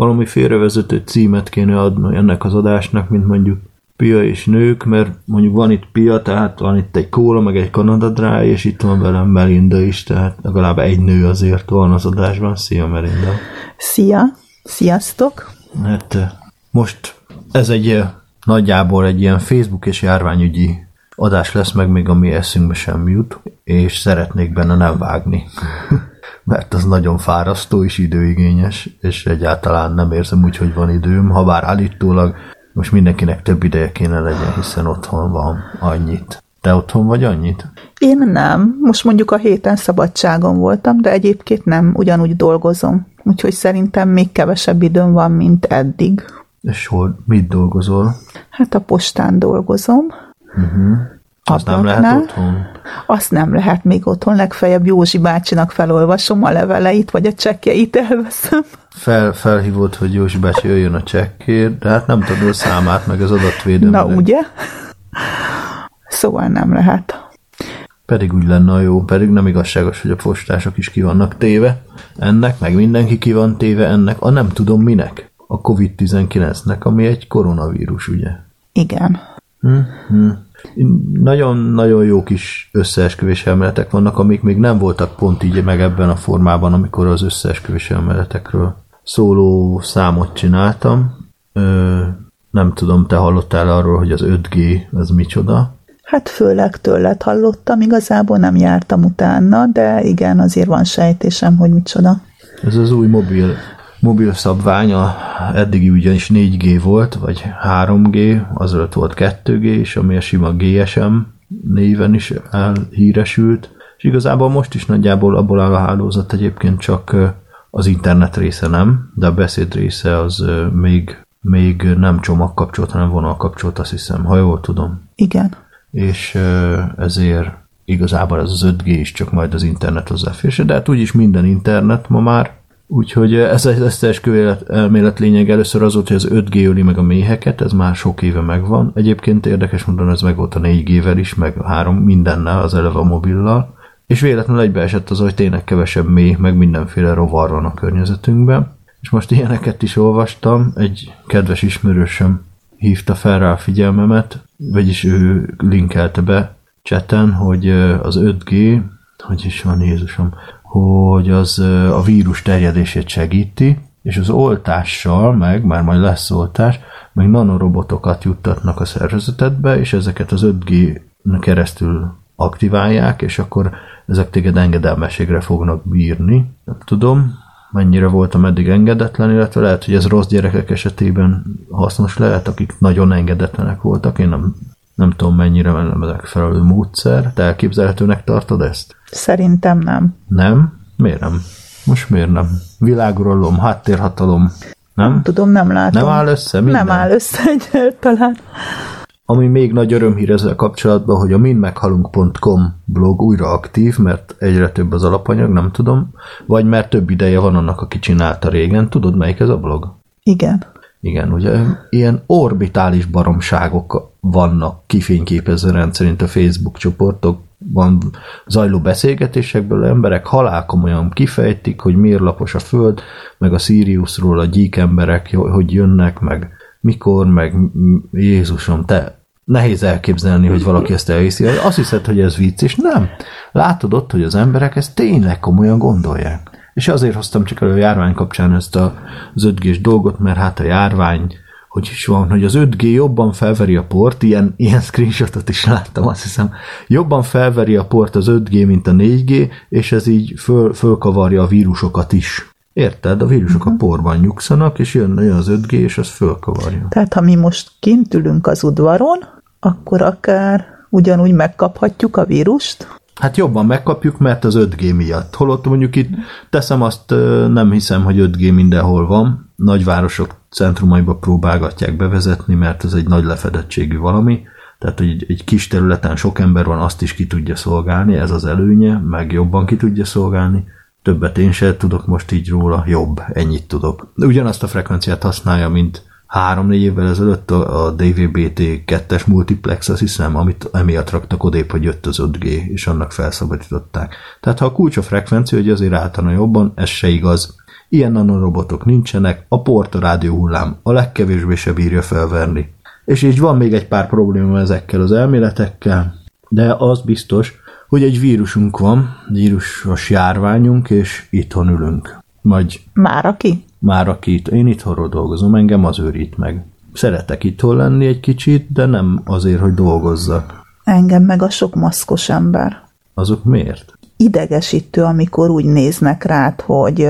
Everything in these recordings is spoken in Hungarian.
valami félrevezető címet kéne adni ennek az adásnak, mint mondjuk Pia és nők, mert mondjuk van itt Pia, tehát van itt egy Kóla, meg egy Kanada Dry, és itt van velem Melinda is, tehát legalább egy nő azért van az adásban. Szia Melinda! Szia! Sziasztok! Hát most ez egy nagyjából egy ilyen Facebook és járványügyi adás lesz meg, még ami eszünkbe sem jut, és szeretnék benne nem vágni. Mert az nagyon fárasztó és időigényes, és egyáltalán nem érzem úgy, hogy van időm, ha bár állítólag most mindenkinek több ideje kéne legyen, hiszen otthon van annyit. Te otthon vagy annyit? Én nem. Most mondjuk a héten szabadságon voltam, de egyébként nem, ugyanúgy dolgozom. Úgyhogy szerintem még kevesebb időm van, mint eddig. És hol, mit dolgozol? Hát a postán dolgozom. Uh-huh. Azt nem lehet otthon? Azt nem lehet még otthon, legfeljebb Józsi bácsinak felolvasom a leveleit, vagy a csekkjeit elveszem. Fel, felhívott, hogy Józsi bácsi jöjjön a csekkért, de hát nem tudod a számát, meg az adatvédelmet. Na, ugye? Szóval nem lehet. Pedig úgy lenne a jó, pedig nem igazságos, hogy a postások is ki vannak téve ennek, meg mindenki ki van téve ennek, a nem tudom minek, a COVID-19-nek, ami egy koronavírus, ugye? Igen. Hm-hm. Nagyon-nagyon jó kis összeesküvés elméletek vannak, amik még nem voltak pont így meg ebben a formában, amikor az összeesküvés elméletekről szóló számot csináltam. Ö, nem tudom, te hallottál arról, hogy az 5G az micsoda? Hát főleg tőled hallottam, igazából nem jártam utána, de igen, azért van sejtésem, hogy micsoda. Ez az új mobil, mobil szabvány, a eddigi ugyanis 4G volt, vagy 3G, azelőtt volt 2G is, ami a sima GSM néven is elhíresült, és igazából most is nagyjából abból áll a hálózat egyébként csak az internet része nem, de a beszéd része az még, még nem csomagkapcsolt, hanem vonalkapcsolt, azt hiszem, ha jól tudom. Igen. És ezért igazából ez az 5G is csak majd az internet hozzáférése, de hát úgyis minden internet ma már, úgyhogy ez egy összeesküvő elmélet lényeg először az volt, hogy az 5G öli meg a méheket, ez már sok éve megvan. Egyébként érdekes mondani, ez meg volt a 4G-vel is, meg a három mindennel, az eleve a mobillal. És véletlenül egybeesett az, hogy tényleg kevesebb méh, meg mindenféle rovar van a környezetünkben. És most ilyeneket is olvastam, egy kedves ismerősöm hívta fel rá a figyelmemet, vagyis ő linkelte be cseten, hogy az 5G, hogy is van Jézusom, hogy az a vírus terjedését segíti, és az oltással meg, már majd lesz oltás, meg nanorobotokat juttatnak a szervezetedbe, és ezeket az 5G keresztül aktiválják, és akkor ezek téged engedelmességre fognak bírni. Nem tudom, mennyire voltam eddig engedetlen, illetve lehet, hogy ez rossz gyerekek esetében hasznos lehet, akik nagyon engedetlenek voltak. Én nem, nem tudom, mennyire nem ezek felelő módszer. Te elképzelhetőnek tartod ezt? Szerintem nem. Nem? Miért nem? Most miért nem? Világuralom, háttérhatalom. Nem? nem? Tudom, nem látom. Nem áll össze minden? Nem áll össze egyáltalán. Ami még nagy örömhír ezzel kapcsolatban, hogy a minmeghalunk.com blog újra aktív, mert egyre több az alapanyag, nem tudom, vagy mert több ideje van annak, aki csinálta régen. Tudod, melyik ez a blog? Igen. Igen, ugye ilyen orbitális baromságok vannak kifényképezve rendszerint a Facebook csoportokban zajló beszélgetésekből emberek halálkomolyan kifejtik, hogy miért lapos a Föld, meg a Siriusról a gyík emberek, hogy jönnek, meg mikor, meg Jézusom, te nehéz elképzelni, hogy valaki ezt elhiszi. Azt hiszed, hogy ez vicc, és nem. Látod ott, hogy az emberek ezt tényleg komolyan gondolják. És azért hoztam csak elő a járvány kapcsán ezt a, az 5 dolgot, mert hát a járvány, hogy is van, hogy az 5G jobban felveri a port, ilyen, ilyen screenshotot is láttam, azt hiszem, jobban felveri a port az 5G, mint a 4G, és ez így föl, fölkavarja a vírusokat is. Érted? A vírusok uh-huh. a porban nyugszanak, és jön, jön az 5G, és az fölkavarja. Tehát ha mi most kint ülünk az udvaron, akkor akár ugyanúgy megkaphatjuk a vírust? Hát jobban megkapjuk, mert az 5G miatt. Holott mondjuk itt teszem azt, nem hiszem, hogy 5G mindenhol van. Nagyvárosok centrumaiba próbálgatják bevezetni, mert ez egy nagy lefedettségű valami. Tehát, hogy egy, egy kis területen sok ember van, azt is ki tudja szolgálni, ez az előnye, meg jobban ki tudja szolgálni. Többet én sem tudok most így róla, jobb, ennyit tudok. Ugyanazt a frekvenciát használja, mint három-négy évvel ezelőtt a, a DVB-T 2-es multiplex, azt hiszem, amit emiatt raktak odébb, hogy jött az 5G, és annak felszabadították. Tehát ha a kulcs a frekvencia, hogy azért általán jobban, ez se igaz. ilyen nanorobotok nincsenek, a porta rádió hullám a legkevésbé se bírja felverni. És így van még egy pár probléma ezekkel az elméletekkel, de az biztos, hogy egy vírusunk van, vírusos járványunk, és itthon ülünk. Majd Már aki? Már aki itt, én itthonról dolgozom, engem az őrít meg. Szeretek itthon lenni egy kicsit, de nem azért, hogy dolgozzak. Engem meg a sok maszkos ember. Azok miért? Idegesítő, amikor úgy néznek rád, hogy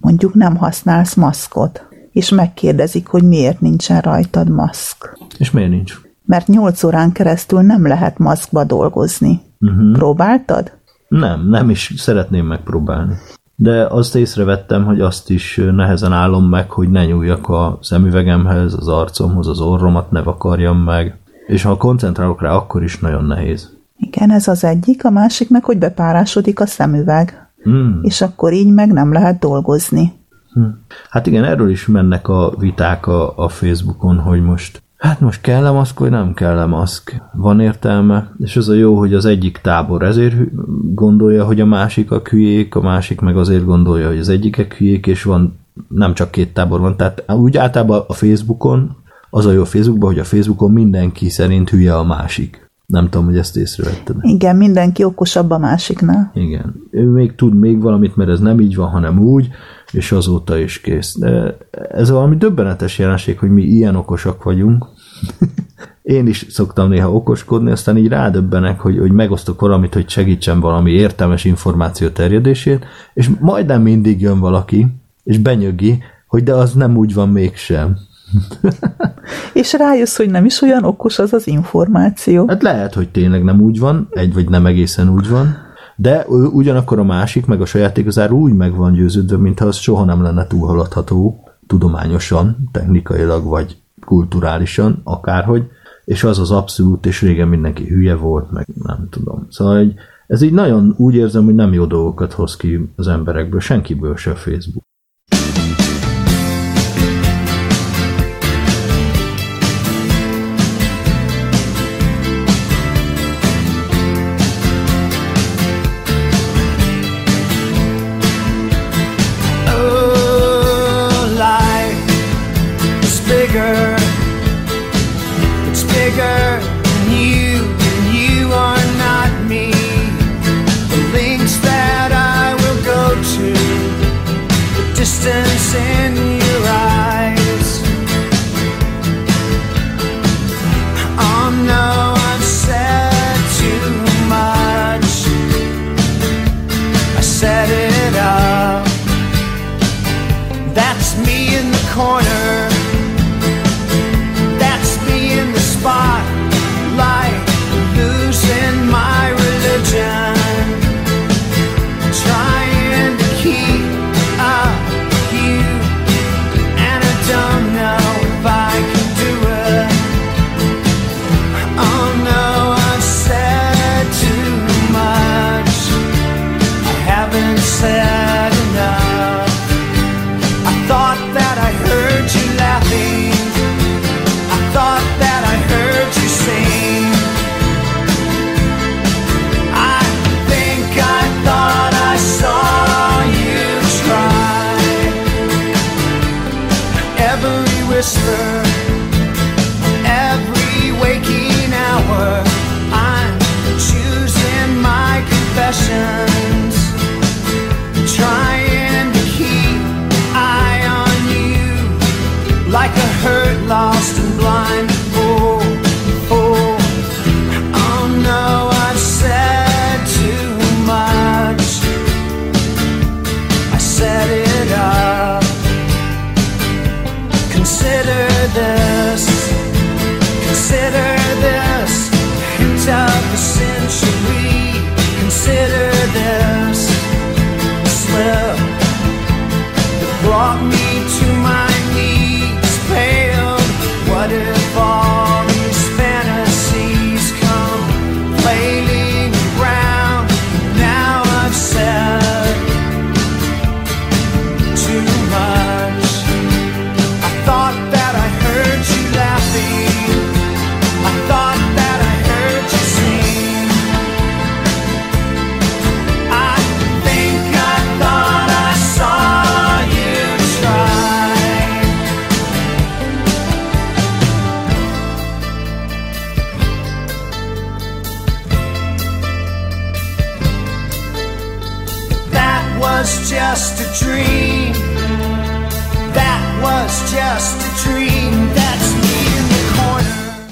mondjuk nem használsz maszkot, és megkérdezik, hogy miért nincsen rajtad maszk. És miért nincs? Mert 8 órán keresztül nem lehet maszkba dolgozni. Uh-huh. Próbáltad? Nem, nem is szeretném megpróbálni. De azt észrevettem, hogy azt is nehezen állom meg, hogy ne nyúljak a szemüvegemhez, az arcomhoz, az orromat ne vakarjam meg. És ha koncentrálok rá, akkor is nagyon nehéz. Igen, ez az egyik, a másik meg, hogy bepárásodik a szemüveg. Hmm. És akkor így meg nem lehet dolgozni. Hát igen, erről is mennek a viták a, a Facebookon, hogy most hát most kell-e maszk, vagy nem kell-e maszk? Van értelme? És az a jó, hogy az egyik tábor ezért gondolja, hogy a másik a hülyék, a másik meg azért gondolja, hogy az egyikek hülyék, és van nem csak két tábor van, tehát úgy általában a Facebookon, az a jó a Facebookban, hogy a Facebookon mindenki szerint hülye a másik. Nem tudom, hogy ezt észrevetted. Igen, mindenki okosabb a másiknál. Igen. Ő még tud még valamit, mert ez nem így van, hanem úgy, és azóta is kész. De ez valami döbbenetes jelenség, hogy mi ilyen okosak vagyunk. Én is szoktam néha okoskodni, aztán így rádöbbenek, hogy, hogy megosztok valamit, hogy segítsen valami értelmes információ terjedését, és majdnem mindig jön valaki, és benyögi, hogy de az nem úgy van mégsem. És rájössz, hogy nem is olyan okos az az információ. Hát lehet, hogy tényleg nem úgy van, egy vagy nem egészen úgy van, de ugyanakkor a másik, meg a saját igazár úgy meg van győződve, mintha az soha nem lenne túlhaladható tudományosan, technikailag vagy kulturálisan, akárhogy, és az az abszolút, és régen mindenki hülye volt, meg nem tudom. Szóval egy, ez így nagyon úgy érzem, hogy nem jó dolgokat hoz ki az emberekből, senkiből se Facebook. Whisper,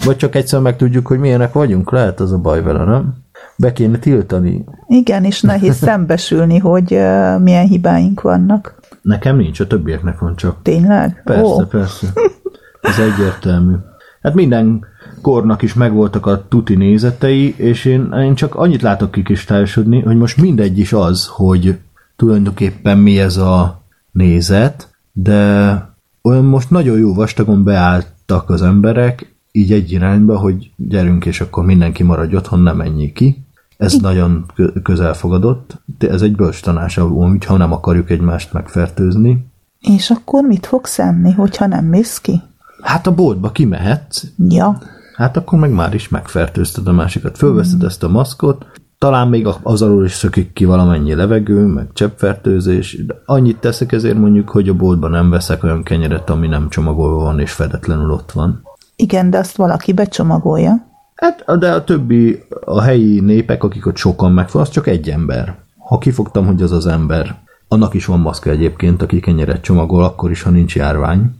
Vagy csak egyszer megtudjuk, hogy milyenek vagyunk, lehet az a baj vele, nem? Be kéne tiltani. Igen, és nehéz szembesülni, hogy uh, milyen hibáink vannak. Nekem nincs, a többieknek van csak. Tényleg? Persze, Ó, persze. Ez egyértelmű. Hát minden kornak is megvoltak a tuti nézetei, és én, én csak annyit látok kikristályosodni, hogy most mindegy is az, hogy tulajdonképpen mi ez a nézet, de olyan most nagyon jó vastagon beálltak az emberek, így egy irányba, hogy gyerünk, és akkor mindenki maradj otthon, nem menjél ki. Ez nagyon kö- közelfogadott. Ez egy bölcs tanács, úgy, ha nem akarjuk egymást megfertőzni. És akkor mit fogsz enni, hogyha nem mész ki? Hát a boltba kimehetsz, Ja, hát akkor meg már is megfertőzted a másikat. Fölveszed ezt a maszkot, talán még az alól is szökik ki valamennyi levegő, meg cseppfertőzés, de annyit teszek ezért mondjuk, hogy a boltban nem veszek olyan kenyeret, ami nem csomagolva van és fedetlenül ott van. Igen, de azt valaki becsomagolja. Hát, de a többi, a helyi népek, akik ott sokan megfog, az csak egy ember. Ha kifogtam, hogy az az ember, annak is van maszka egyébként, aki kenyeret csomagol, akkor is, ha nincs járvány.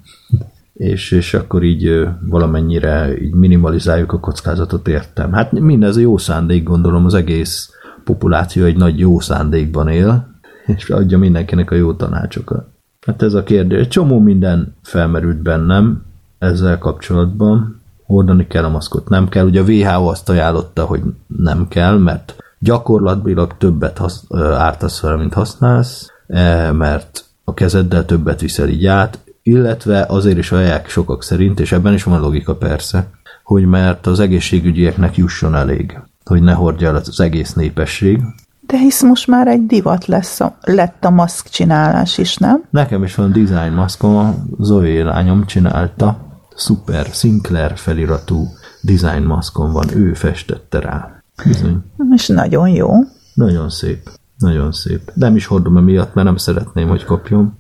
És, és akkor így valamennyire így minimalizáljuk a kockázatot, értem. Hát mindez jó szándék, gondolom, az egész populáció egy nagy jó szándékban él, és adja mindenkinek a jó tanácsokat. Hát ez a kérdés. Csomó minden felmerült bennem ezzel kapcsolatban. Hordani kell a maszkot, nem kell. Ugye a WHO azt ajánlotta, hogy nem kell, mert gyakorlatilag többet hasz, ártasz vele, mint használsz, eh, mert a kezeddel többet viszel így át, illetve azért is ajánlják sokak szerint, és ebben is van logika persze, hogy mert az egészségügyieknek jusson elég, hogy ne hordja el az egész népesség. De hisz most már egy divat lesz a, lett a maszk csinálás is, nem? Nekem is van design maszkom, a Zoe lányom csinálta, szuper, Sinclair feliratú design maszkom van, ő festette rá. Bizony. És nagyon jó. Nagyon szép. Nagyon szép. Nem is hordom emiatt, mert nem szeretném, hogy kapjon.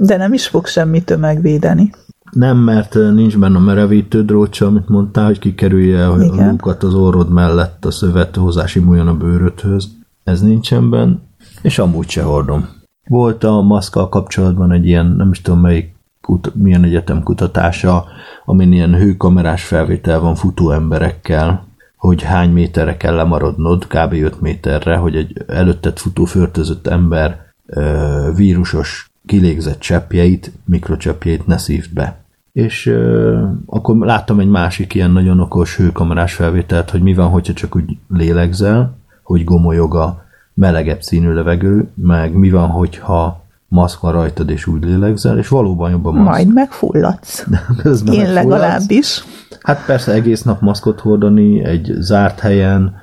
De nem is fog semmi tömegvédeni. Nem, mert eh, nincs benne a merevítő drótsa, amit mondtál, hogy kikerülje a Igen. lukat az orrod mellett a szövet hozzásimuljon a bőrödhöz. Ez nincsen benne, és amúgy se hordom. Volt a maszkkal kapcsolatban egy ilyen, nem is tudom melyik kut, milyen egyetem kutatása, amin ilyen hőkamerás felvétel van futó emberekkel, hogy hány méterre kell lemaradnod, kb. 5 méterre, hogy egy előtted futó förtözött ember ö, vírusos kilégzett cseppjeit, mikrocseppjeit ne szívd be. És ö, akkor láttam egy másik ilyen nagyon okos hőkamerás felvételt, hogy mi van, hogyha csak úgy lélegzel, hogy gomolyog a melegebb színű levegő, meg mi van, hogyha maszk van rajtad, és úgy lélegzel, és valóban jobb a maszk. Majd megfulladsz. Közben Én megfulladsz. legalábbis. Hát persze egész nap maszkot hordani egy zárt helyen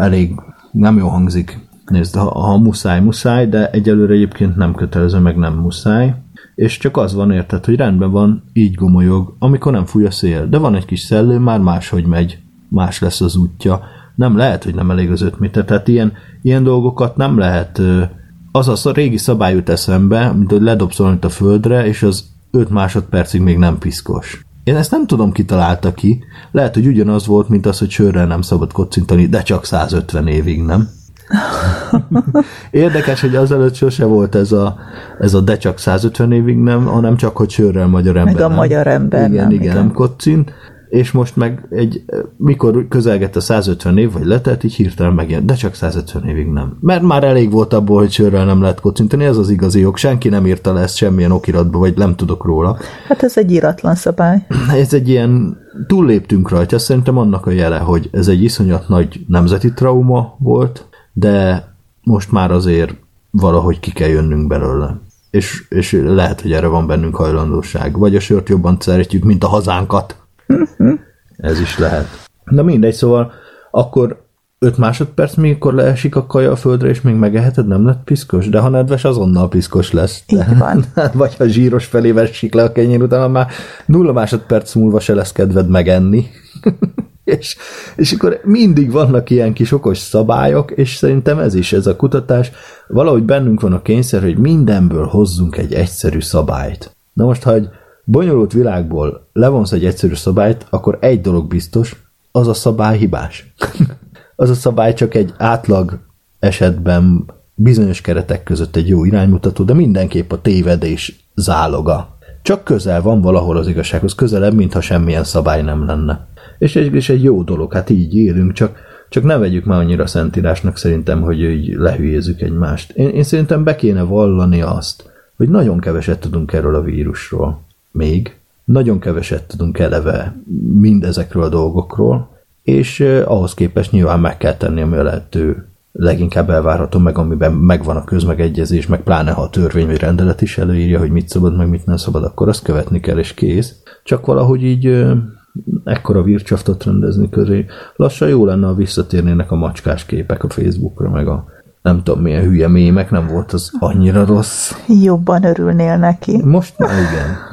elég nem jó hangzik. Nézd, ha, ha muszáj, muszáj, de egyelőre egyébként nem kötelező, meg nem muszáj. És csak az van érted, hogy rendben van, így gomolyog, amikor nem fúj a szél. De van egy kis szellő, már máshogy megy, más lesz az útja. Nem lehet, hogy nem elég az 5 méter. Tehát ilyen, ilyen dolgokat nem lehet... ö, Az a régi szabály jut eszembe, mint hogy ledobsz valamit a földre, és az 5 másodpercig még nem piszkos. Én ezt nem tudom, ki találta ki. Lehet, hogy ugyanaz volt, mint az, hogy sörrel nem szabad kocintani, de csak 150 évig, nem? Érdekes, hogy azelőtt sose volt ez a, ez a de csak 150 évig nem, hanem csak, hogy sörrel magyar ember Meg a nem. magyar ember igen, nem, igen, igen. nem kocint, és most meg egy, mikor közelgett a 150 év, vagy letelt, így hirtelen megjön, de csak 150 évig nem. Mert már elég volt abból, hogy sörrel nem lehet kocintani, ez az igazi jog, senki nem írta le ezt semmilyen okiratba, vagy nem tudok róla. Hát ez egy iratlan szabály. Ez egy ilyen, túlléptünk rajta, szerintem annak a jele, hogy ez egy iszonyat nagy nemzeti trauma volt, de most már azért valahogy ki kell jönnünk belőle. És, és lehet, hogy erre van bennünk hajlandóság. Vagy a sört jobban szeretjük, mint a hazánkat. Ez is lehet. Na mindegy, szóval akkor 5 másodperc, mikor leesik a kaja a földre, és még megeheted, nem lett piszkos? De ha nedves, azonnal piszkos lesz. Így van. Vagy ha zsíros felé vessik le a kenyér, utána már nulla másodperc múlva se lesz kedved megenni. és, és akkor mindig vannak ilyen kis okos szabályok, és szerintem ez is, ez a kutatás, valahogy bennünk van a kényszer, hogy mindenből hozzunk egy egyszerű szabályt. Na most, ha egy bonyolult világból levonsz egy egyszerű szabályt, akkor egy dolog biztos, az a szabály hibás. az a szabály csak egy átlag esetben bizonyos keretek között egy jó iránymutató, de mindenképp a tévedés záloga. csak közel van valahol az igazsághoz, közelebb, mintha semmilyen szabály nem lenne. És egy, és egy jó dolog, hát így élünk, csak, csak ne vegyük már annyira szentírásnak szerintem, hogy így lehülyézzük egymást. Én, én szerintem be kéne vallani azt, hogy nagyon keveset tudunk erről a vírusról. Még. Nagyon keveset tudunk eleve mindezekről a dolgokról, és ahhoz képest nyilván meg kell tenni, ami a lehető leginkább elvárható, meg amiben megvan a közmegegyezés, meg pláne ha a törvény vagy rendelet is előírja, hogy mit szabad, meg mit nem szabad, akkor azt követni kell, és kész. Csak valahogy így ekkora vircsaftot rendezni közé. Lassan jó lenne, ha visszatérnének a macskás képek a Facebookra, meg a nem tudom milyen hülye mémek, nem volt az annyira rossz. Jobban örülnél neki. Most már igen.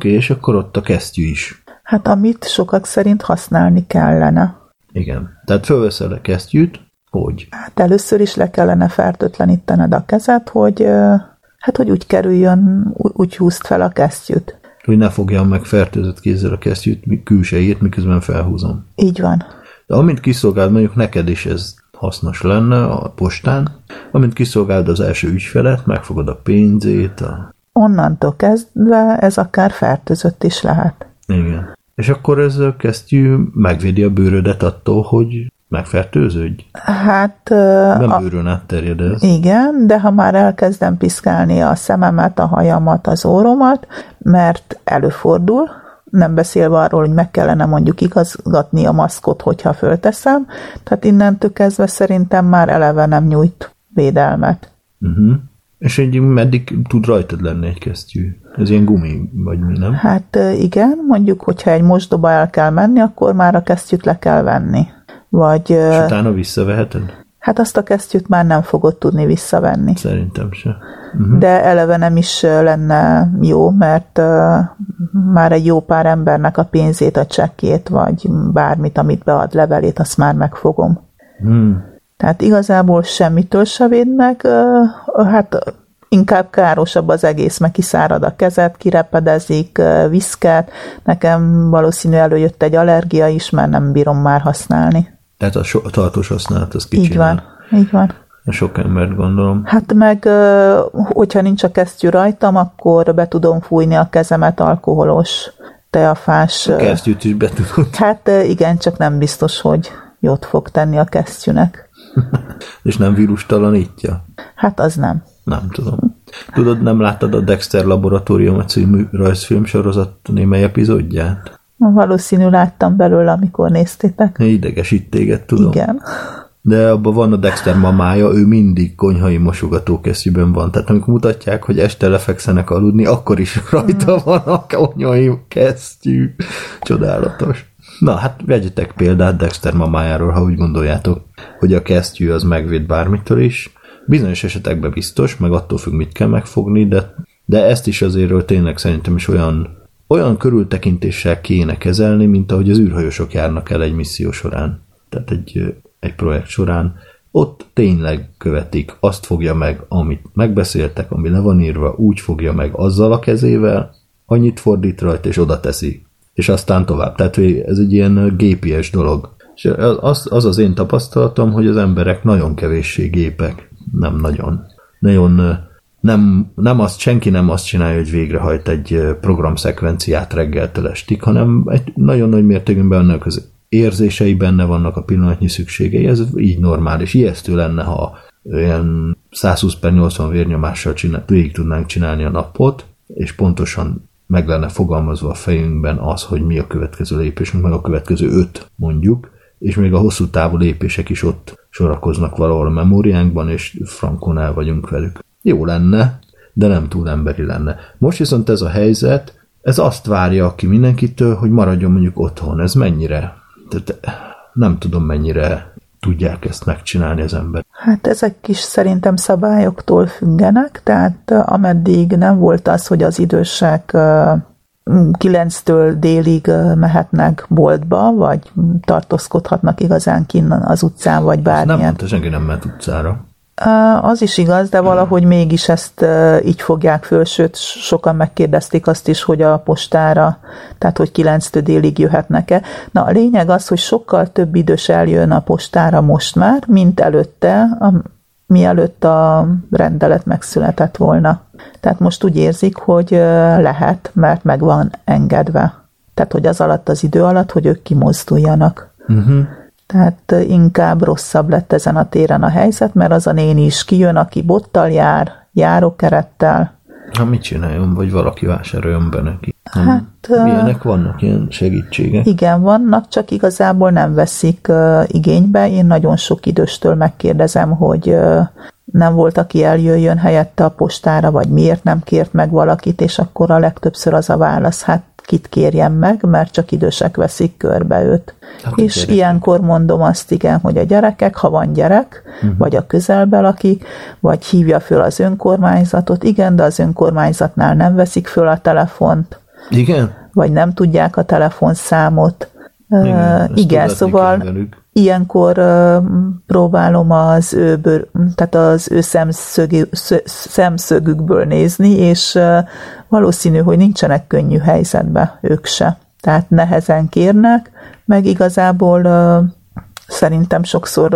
Oké, okay, és akkor ott a kesztyű is. Hát amit sokak szerint használni kellene. Igen. Tehát fölveszel a kesztyűt, hogy? Hát először is le kellene fertőtlenítened a kezed, hogy hát hogy úgy kerüljön, úgy húzd fel a kesztyűt. Hogy ne fogjam meg fertőzött kézzel a kesztyűt külsejét, miközben felhúzom. Így van. De amint kiszolgáld, mondjuk neked is ez hasznos lenne a postán, amint kiszolgáld az első ügyfelet, megfogod a pénzét, a... Onnantól kezdve ez akár fertőzött is lehet. Igen. És akkor ez a kesztyű megvédi a bőrödet attól, hogy megfertőződj. Hát Nem a, bőrön átterjed ez. igen, de ha már elkezdem piszkálni a szememet, a hajamat, az óromat, mert előfordul, nem beszélve arról, hogy meg kellene mondjuk igazgatni a maszkot, hogyha fölteszem, tehát innentől kezdve szerintem már eleve nem nyújt védelmet. Uh-huh. És egy meddig tud rajtad lenni egy kesztyű? Ez ilyen gumi, vagy mi, nem? Hát igen, mondjuk, hogyha egy mosdóba el kell menni, akkor már a kesztyűt le kell venni. Vagy, És utána visszaveheted? hát azt a kesztyűt már nem fogod tudni visszavenni. Szerintem se. De eleve nem is lenne jó, mert már egy jó pár embernek a pénzét, a csekkét, vagy bármit, amit bead levelét, azt már megfogom. Hmm. Tehát igazából semmitől se véd meg, hát inkább károsabb az egész, mert kiszárad a kezed, kirepedezik, viszket. Nekem valószínű előjött egy allergia is, mert nem bírom már használni. Tehát a, so- a tartós használat az Így kicsinál. van, így van. Sok embert gondolom. Hát meg, hogyha nincs a kesztyű rajtam, akkor be tudom fújni a kezemet alkoholos, teafás. ö, Kesztyűt is be tudod. Hát igen, csak nem biztos, hogy jót fog tenni a kesztyűnek. És nem vírustalanítja? Hát az nem. Nem tudom. Tudod, nem láttad a Dexter Laboratórium című rajzfilm sorozat némely epizódját? Valószínű láttam belőle, amikor néztétek. Idegesít téged, tudom. Igen. De abban van a Dexter mamája, ő mindig konyhai mosogatókesztyűben van. Tehát amikor mutatják, hogy este lefekszenek aludni, akkor is rajta van a konyhai kesztyű. Csodálatos. Na, hát vegyetek példát Dexter mamájáról, ha úgy gondoljátok, hogy a kesztyű az megvéd bármitől is. Bizonyos esetekben biztos, meg attól függ, mit kell megfogni, de, de ezt is azért tényleg szerintem is olyan, olyan körültekintéssel kéne kezelni, mint ahogy az űrhajósok járnak el egy misszió során. Tehát egy, egy projekt során. Ott tényleg követik, azt fogja meg, amit megbeszéltek, ami le van írva, úgy fogja meg azzal a kezével, annyit fordít rajta, és oda teszi. És aztán tovább. Tehát ez egy ilyen gépies dolog. És az, az az én tapasztalatom, hogy az emberek nagyon kevéssé gépek. Nem nagyon. Nagyon nem, nem azt, senki nem azt csinálja, hogy végrehajt egy programszekvenciát reggeltől estig, hanem egy nagyon nagy mértékben benne az érzései benne vannak a pillanatnyi szükségei, ez így normális. Ijesztő lenne, ha ilyen 120 per 80 vérnyomással csinál, végig tudnánk csinálni a napot, és pontosan meg lenne fogalmazva a fejünkben az, hogy mi a következő lépésünk, meg a következő öt mondjuk, és még a hosszú távú lépések is ott sorakoznak valahol a memóriánkban, és frankon el vagyunk velük. Jó lenne, de nem túl emberi lenne. Most viszont ez a helyzet, ez azt várja ki mindenkitől, hogy maradjon mondjuk otthon. Ez mennyire? Tehát nem tudom, mennyire tudják ezt megcsinálni az ember. Hát ezek is szerintem szabályoktól függenek, tehát ameddig nem volt az, hogy az idősek uh, 9-től délig mehetnek boltba, vagy tartózkodhatnak igazán kinn az utcán, vagy Nem bármilyen. mondta, senki nem ment utcára. Az is igaz, de valahogy mégis ezt így fogják föl, sőt, sokan megkérdezték azt is, hogy a postára, tehát hogy 9 délig jöhetnek-e. Na, a lényeg az, hogy sokkal több idős eljön a postára most már, mint előtte, a, mielőtt a rendelet megszületett volna. Tehát most úgy érzik, hogy lehet, mert meg van engedve. Tehát, hogy az alatt az idő alatt, hogy ők kimozduljanak. Uh-huh. Tehát inkább rosszabb lett ezen a téren a helyzet, mert az a néni is kijön, aki bottal jár, járókerettel. Ha mit csináljon, vagy valaki vásároljon be neki. Hát, Milyenek vannak ilyen segítségek? Igen, vannak, csak igazából nem veszik uh, igénybe. Én nagyon sok időstől megkérdezem, hogy uh, nem volt, aki eljöjjön helyette a postára, vagy miért nem kért meg valakit, és akkor a legtöbbször az a válasz, hát kit kérjem meg, mert csak idősek veszik körbe őt. Hát és gyerekek. ilyenkor mondom azt, igen, hogy a gyerekek, ha van gyerek, uh-huh. vagy a közelbe lakik, vagy hívja föl az önkormányzatot, igen, de az önkormányzatnál nem veszik föl a telefont, Igen? vagy nem tudják a telefonszámot. Igen, ezt igen szóval ilyenkor ö, próbálom az ő, bőr, tehát az ő szemszögü, szö- szemszögükből nézni, és ö, valószínű, hogy nincsenek könnyű helyzetbe ők se. Tehát nehezen kérnek, meg igazából szerintem sokszor,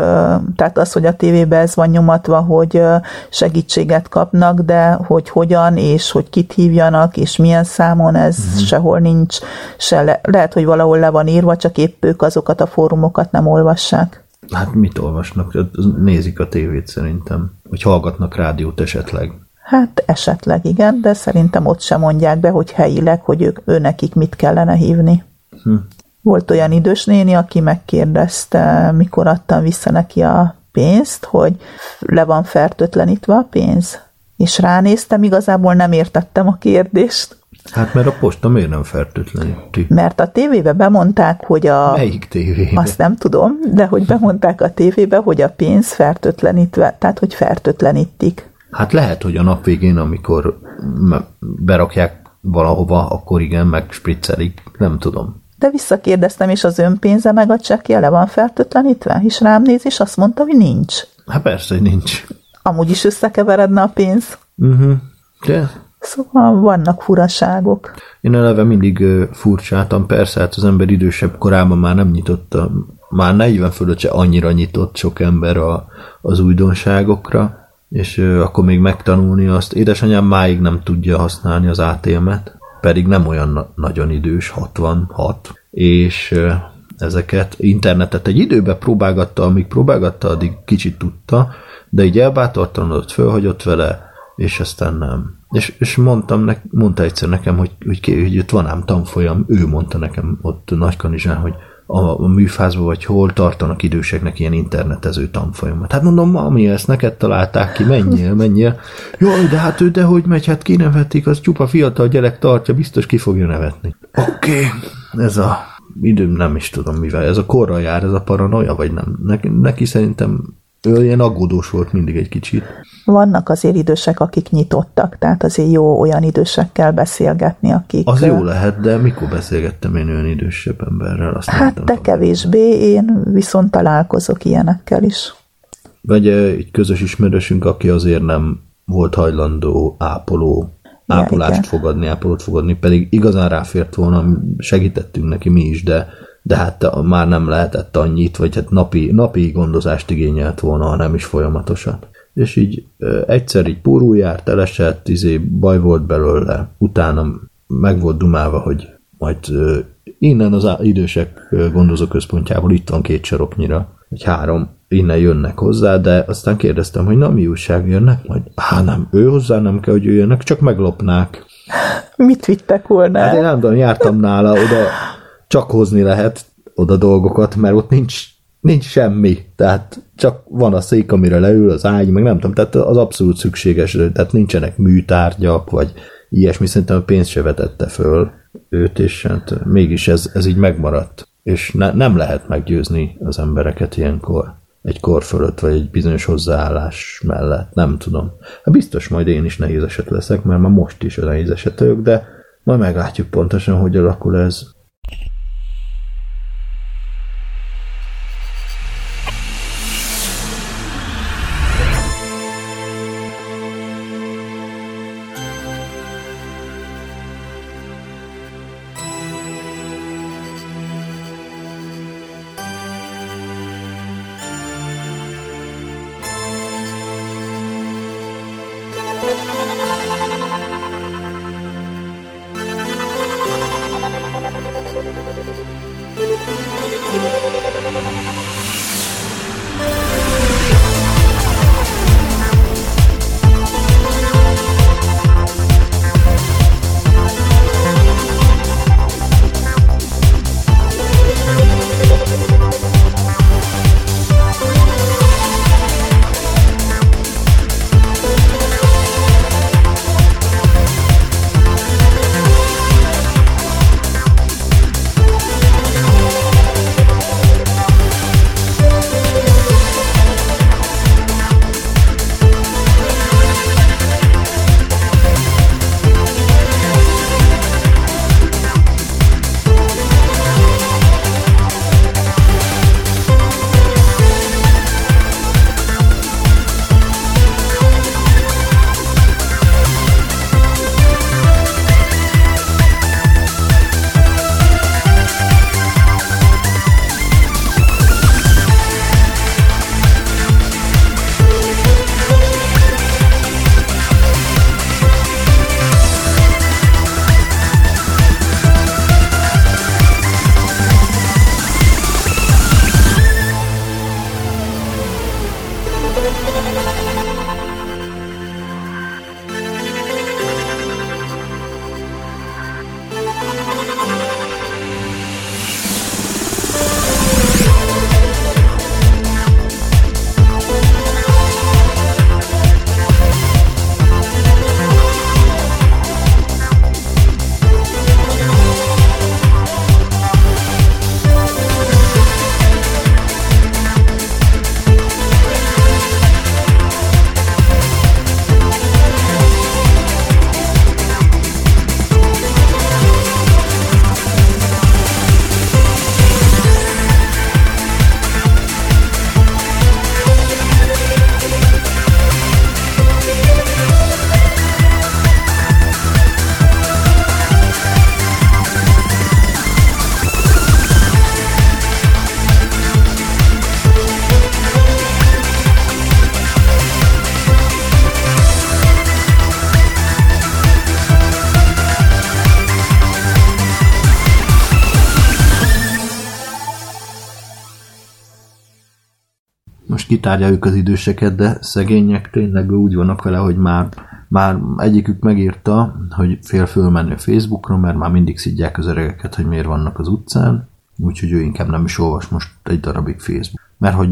tehát az, hogy a tévében ez van nyomatva, hogy segítséget kapnak, de hogy hogyan, és hogy kit hívjanak, és milyen számon, ez uh-huh. sehol nincs, se le, lehet, hogy valahol le van írva, csak épp ők azokat a fórumokat nem olvassák. Hát mit olvasnak? Nézik a tévét szerintem. Vagy hallgatnak rádiót esetleg. Hát esetleg igen, de szerintem ott sem mondják be, hogy helyileg, hogy ők, ő nekik mit kellene hívni. Hm. Volt olyan idős néni, aki megkérdezte, mikor adtam vissza neki a pénzt, hogy le van fertőtlenítve a pénz. És ránéztem, igazából nem értettem a kérdést, Hát mert a posta miért nem fertőtleníti? mert a tévébe bemondták, hogy a... Melyik tévében? Azt nem tudom, de hogy bemondták a tévébe, hogy a pénz fertőtlenítve, tehát hogy fertőtlenítik. Hát lehet, hogy a nap végén, amikor berakják valahova, akkor igen, meg spriccelik, nem tudom. De visszakérdeztem, és az önpénze meg a csekkje le van fertőtlenítve, és rám néz, és azt mondta, hogy nincs. Hát persze, hogy nincs. Amúgy is összekeveredne a pénz. Uh-huh. De Szóval vannak furaságok. én eleve mindig furcsáltam, persze, hát az ember idősebb korában már nem nyitotta, már 40 fölött se annyira nyitott sok ember a, az újdonságokra, és akkor még megtanulni azt. Édesanyám máig nem tudja használni az ATM-et, pedig nem olyan na- nagyon idős, 66, és ezeket, internetet egy időben próbálgatta, amíg próbálgatta, addig kicsit tudta, de így elbátortalanodott, fölhagyott vele, és aztán nem. És, és mondtam, ne, mondta egyszer nekem, hogy, hogy, ki, hogy ott van ám tanfolyam, ő mondta nekem ott Nagykanizsán, hogy a, a műfázban vagy hol tartanak időseknek ilyen internetező tanfolyamat. Hát mondom, mami, ezt neked találták ki, menjél, menjél. Jaj, de hát ő de hogy megy, hát kinevetik, az csupa fiatal gyerek tartja, biztos ki fogja nevetni. Oké, okay. ez a időm nem is tudom mivel, ez a korra jár, ez a paranoia, vagy nem. Neki, neki szerintem ő ilyen aggódós volt mindig egy kicsit. Vannak azért idősek, akik nyitottak, tehát azért jó olyan idősekkel beszélgetni, akik... Az jó lehet, de mikor beszélgettem én olyan idősebb emberrel? Azt Hát te kevésbé, én viszont találkozok ilyenekkel is. Vagy egy közös ismerősünk, aki azért nem volt hajlandó ápoló, Ja, ápolást igen. fogadni, ápolót fogadni, pedig igazán ráfért volna, segítettünk neki mi is, de, de hát már nem lehetett annyit, vagy hát napi, napi gondozást igényelt volna, nem is folyamatosan. És így egyszer így pórul járt, elesett, izé, baj volt belőle, utána meg volt dumálva, hogy majd innen az idősek ö, gondozóközpontjából itt van két saroknyira, vagy három, innen jönnek hozzá, de aztán kérdeztem, hogy na mi újság jönnek majd? Hát nem, ő hozzá nem kell, hogy jöjjenek, csak meglopnák. Mit vittek volna? Hát én nem tudom, jártam nála, oda csak hozni lehet oda dolgokat, mert ott nincs, nincs semmi, tehát csak van a szék, amire leül, az ágy, meg nem tudom, tehát az abszolút szükséges, tehát nincsenek műtárgyak, vagy ilyesmi, szerintem a pénzt se vetette föl őt, és hát mégis ez, ez így megmaradt. És ne, nem lehet meggyőzni az embereket ilyenkor egy kor fölött, vagy egy bizonyos hozzáállás mellett, nem tudom. Hát biztos majd én is nehéz eset leszek, mert már most is a nehéz eset vagyok, de majd meglátjuk pontosan, hogy alakul ez. Kitárgyaljuk az időseket, de szegények tényleg úgy vannak vele, hogy már, már egyikük megírta, hogy fél fölmenni a Facebookra, mert már mindig szidják az öregeket, hogy miért vannak az utcán, úgyhogy ő inkább nem is olvas most egy darabig Facebook. Mert hogy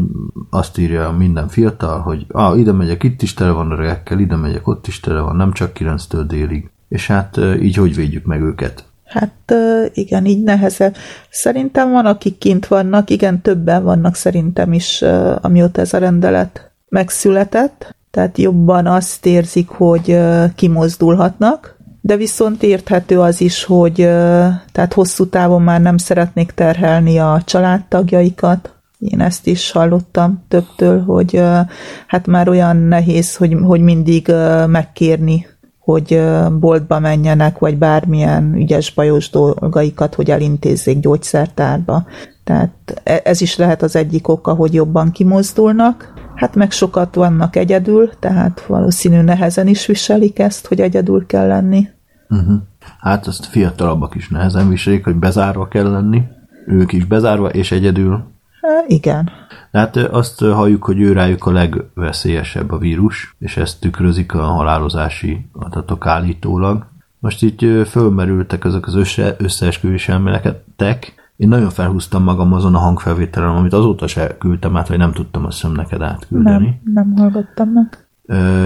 azt írja minden fiatal, hogy ah, ide megyek, itt is tele van öregekkel, ide megyek, ott is tele van, nem csak 9-től délig. És hát így hogy védjük meg őket? Hát igen, így nehezebb. Szerintem van, akik kint vannak, igen, többen vannak szerintem is, amióta ez a rendelet megszületett, tehát jobban azt érzik, hogy kimozdulhatnak, de viszont érthető az is, hogy tehát hosszú távon már nem szeretnék terhelni a családtagjaikat. Én ezt is hallottam többtől, hogy hát már olyan nehéz, hogy, hogy mindig megkérni hogy boltba menjenek, vagy bármilyen ügyes bajos dolgaikat, hogy elintézzék gyógyszertárba. Tehát e- ez is lehet az egyik oka, hogy jobban kimozdulnak. Hát meg sokat vannak egyedül, tehát valószínű nehezen is viselik ezt, hogy egyedül kell lenni. Uh-huh. Hát azt fiatalabbak is nehezen viselik, hogy bezárva kell lenni. Ők is bezárva és egyedül. Há, igen. Hát ö, azt halljuk, hogy ő rájuk a legveszélyesebb a vírus, és ezt tükrözik a halálozási adatok állítólag. Most így ö, fölmerültek ezek az össze, összeesküvés elméletek. Én nagyon felhúztam magam azon a hangfelvételen, amit azóta se küldtem át, vagy nem tudtam azt hiszem neked átküldeni. Nem, nem hallgattam meg.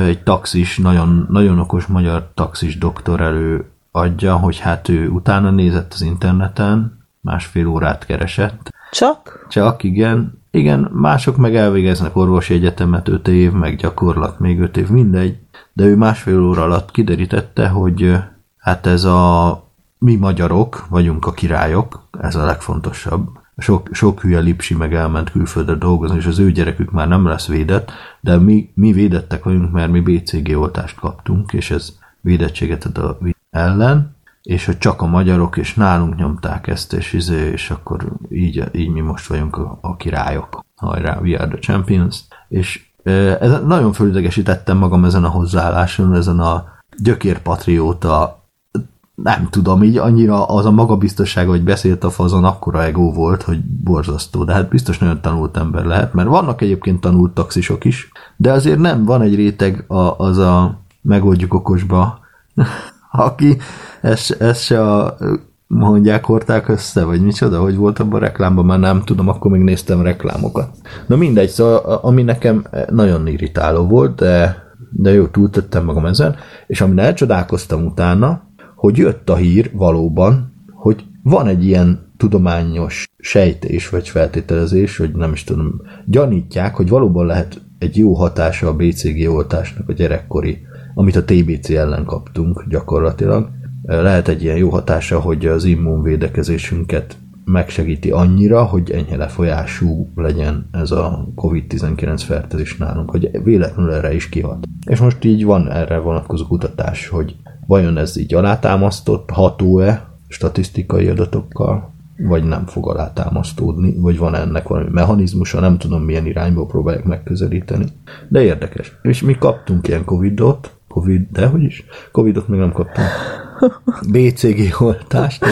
Egy taxis, nagyon, nagyon okos magyar taxis doktor elő adja, hogy hát ő utána nézett az interneten, másfél órát keresett, Csak? csak igen, igen, mások meg elvégeznek orvosi egyetemet 5 év, meg gyakorlat még 5 év, mindegy, de ő másfél óra alatt kiderítette, hogy hát ez a mi magyarok vagyunk a királyok, ez a legfontosabb. Sok, sok hülye lipsi meg elment külföldre dolgozni, és az ő gyerekük már nem lesz védett, de mi, mi védettek vagyunk, mert mi BCG oltást kaptunk, és ez védettséget ad a ellen, és hogy csak a magyarok, és nálunk nyomták ezt, és, izé, és akkor így, így mi most vagyunk a, a királyok. Hajrá, we are the champions. És ez, nagyon fölidegesítettem magam ezen a hozzáálláson, ezen a gyökérpatrióta, nem tudom, így annyira az a magabiztossága, hogy beszélt a fazon, akkora ego volt, hogy borzasztó, de hát biztos nagyon tanult ember lehet, mert vannak egyébként tanult taxisok is, de azért nem, van egy réteg a, az a megoldjuk okosba, aki ezt, ezt se a mondják, hordták össze, vagy micsoda, hogy volt abban a reklámban, már nem tudom, akkor még néztem reklámokat. Na mindegy, szóval ami nekem nagyon irritáló volt, de, de jó, túltettem magam ezen, és amin elcsodálkoztam utána, hogy jött a hír valóban, hogy van egy ilyen tudományos sejtés, vagy feltételezés, hogy nem is tudom, gyanítják, hogy valóban lehet egy jó hatása a BCG oltásnak a gyerekkori, amit a TBC ellen kaptunk gyakorlatilag. Lehet egy ilyen jó hatása, hogy az immunvédekezésünket megsegíti annyira, hogy enyhe lefolyású legyen ez a COVID-19 fertőzés nálunk, hogy véletlenül erre is kihat. És most így van erre vonatkozó kutatás, hogy vajon ez így alátámasztott, ható-e statisztikai adatokkal, vagy nem fog alátámasztódni, vagy van ennek valami mechanizmusa, nem tudom milyen irányból próbálják megközelíteni. De érdekes. És mi kaptunk ilyen Covidot, Covid, de hogy is? Covidot még nem kaptunk. BCG oltást,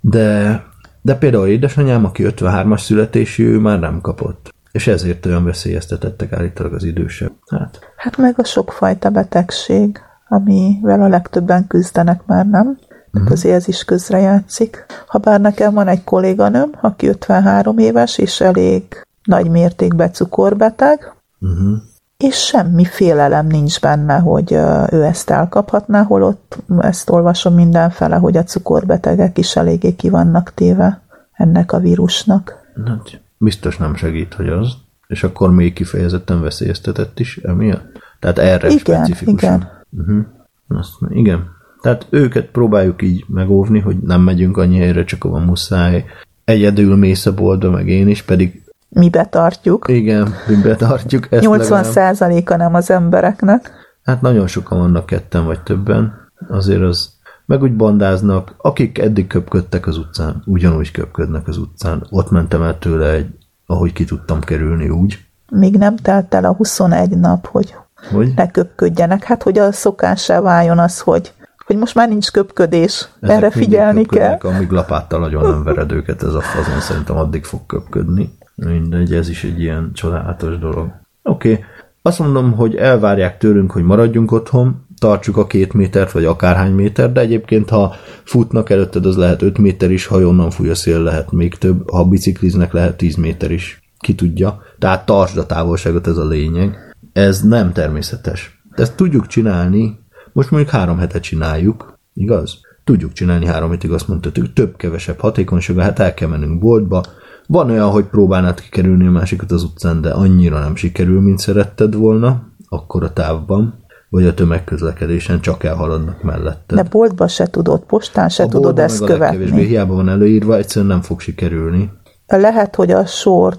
de, de például édesanyám, aki 53-as születésű, ő már nem kapott. És ezért olyan veszélyeztetettek állítólag az idősebb. Hát, Hát meg a sokfajta betegség, amivel a legtöbben küzdenek már, nem? Tehát azért ez is közrejátszik. Habár nekem van egy kolléganőm, aki 53 éves, és elég nagy mértékben cukorbeteg, uh-huh. És semmi félelem nincs benne, hogy ő ezt elkaphatná, holott ezt olvasom mindenfele, hogy a cukorbetegek is eléggé ki vannak téve ennek a vírusnak. hát biztos nem segít, hogy az. És akkor még kifejezetten veszélyeztetett is emiatt? Tehát erre Igen, specifikusan. igen. Uh-huh. Azt, igen. Tehát őket próbáljuk így megóvni, hogy nem megyünk annyi helyre, csak ahol muszáj. Egyedül mész a boltba, meg én is, pedig Mi betartjuk. igen, mi betartjuk ezt 80%-a nem az embereknek. Hát nagyon sokan vannak ketten vagy többen, azért az meg úgy bandáznak, akik eddig köpködtek az utcán, ugyanúgy köpködnek az utcán. Ott mentem el tőle egy, ahogy ki tudtam kerülni úgy, Még nem telt el a 21 nap, hogy hogy ne köpködjenek. Hát, hogy a szokássá váljon az, hogy, hogy most már nincs köpködés. ezek Erre figyelni kell. Amíg lapáttal nagyon nem vered őket ez a fazon, szerintem addig fog köpködni. Mindegy, ez is egy ilyen csodálatos dolog. Oké, okay. azt mondom, hogy elvárják tőlünk, hogy maradjunk otthon, tartsuk a két métert, vagy akárhány méter, de egyébként, ha futnak előtted, az lehet 5 méter is, ha onnan fúj a szél, lehet még több, ha bicikliznek, lehet 10 méter is, ki tudja. Tehát tartsd a távolságot, ez a lényeg. Ez nem természetes. Ezt tudjuk csinálni, most mondjuk három hetet csináljuk, igaz? Tudjuk csinálni három hétig, azt mondtad, több-kevesebb hatékonysága, hát el kell mennünk boltba, van olyan, hogy próbálnád kikerülni a másikat az utcán, de annyira nem sikerül, mint szeretted volna, akkor a távban, vagy a tömegközlekedésen csak elhaladnak mellette. De boltba se tudod, postán se a tudod ezt meg a követni. hiába van előírva, egyszerűen nem fog sikerülni. Lehet, hogy a sor,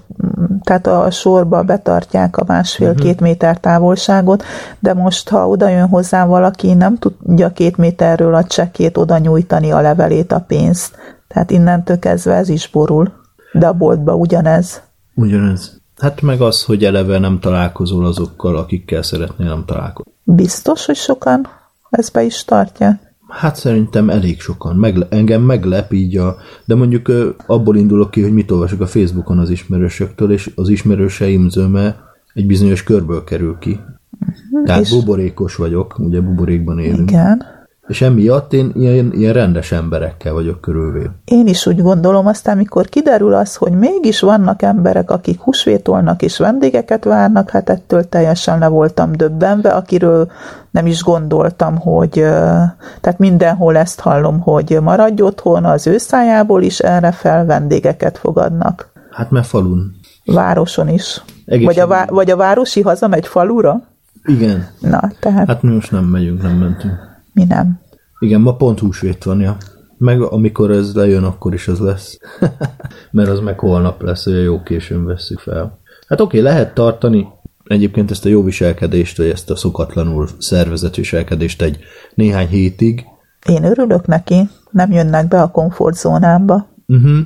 tehát a sorba betartják a másfél-két méter távolságot, de most, ha oda jön hozzám valaki, nem tudja két méterről a csekkét oda nyújtani a levelét, a pénzt. Tehát innentől kezdve ez is borul. De a boltba ugyanez. Ugyanez. Hát meg az, hogy eleve nem találkozol azokkal, akikkel szeretnél nem találkozni. Biztos, hogy sokan ezt be is tartják? Hát szerintem elég sokan. Megle- engem meglep így a... De mondjuk abból indulok ki, hogy mit olvasok a Facebookon az ismerősöktől, és az ismerőseim zöme egy bizonyos körből kerül ki. Tehát és- buborékos vagyok, ugye buborékban élünk. Igen. És emiatt én ilyen, ilyen rendes emberekkel vagyok körülvéve. Én is úgy gondolom, aztán mikor kiderül az, hogy mégis vannak emberek, akik húsvétolnak és vendégeket várnak, hát ettől teljesen le voltam döbbenve, akiről nem is gondoltam, hogy tehát mindenhol ezt hallom, hogy maradj otthon, az ő szájából is erre fel vendégeket fogadnak. Hát mert falun. Városon is. Vagy a, vá- vagy a városi hazamegy falura? Igen. Na, tehát Hát mi most nem megyünk, nem mentünk. Mi nem. Igen, ma pont húsvét van, ja. Meg amikor ez lejön, akkor is az lesz. Mert az meg holnap lesz, hogy jó későn vesszük fel. Hát oké, lehet tartani egyébként ezt a jó viselkedést, vagy ezt a szokatlanul szervezett viselkedést egy néhány hétig. Én örülök neki, nem jönnek be a komfortzónámba. Uh-huh.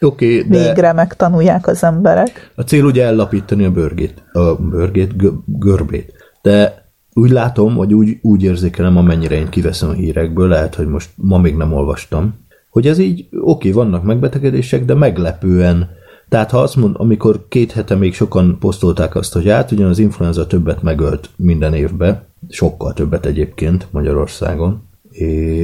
Oké, de Végre megtanulják az emberek. a cél ugye ellapítani a bőrgét, a bőrgét, gö- görbét. De úgy látom, vagy úgy, úgy érzékelem, amennyire én kiveszem a hírekből, lehet, hogy most ma még nem olvastam, hogy ez így, oké, vannak megbetegedések, de meglepően. Tehát ha azt mond, amikor két hete még sokan posztolták azt, hogy hát ugyan az influenza többet megölt minden évben, sokkal többet egyébként Magyarországon,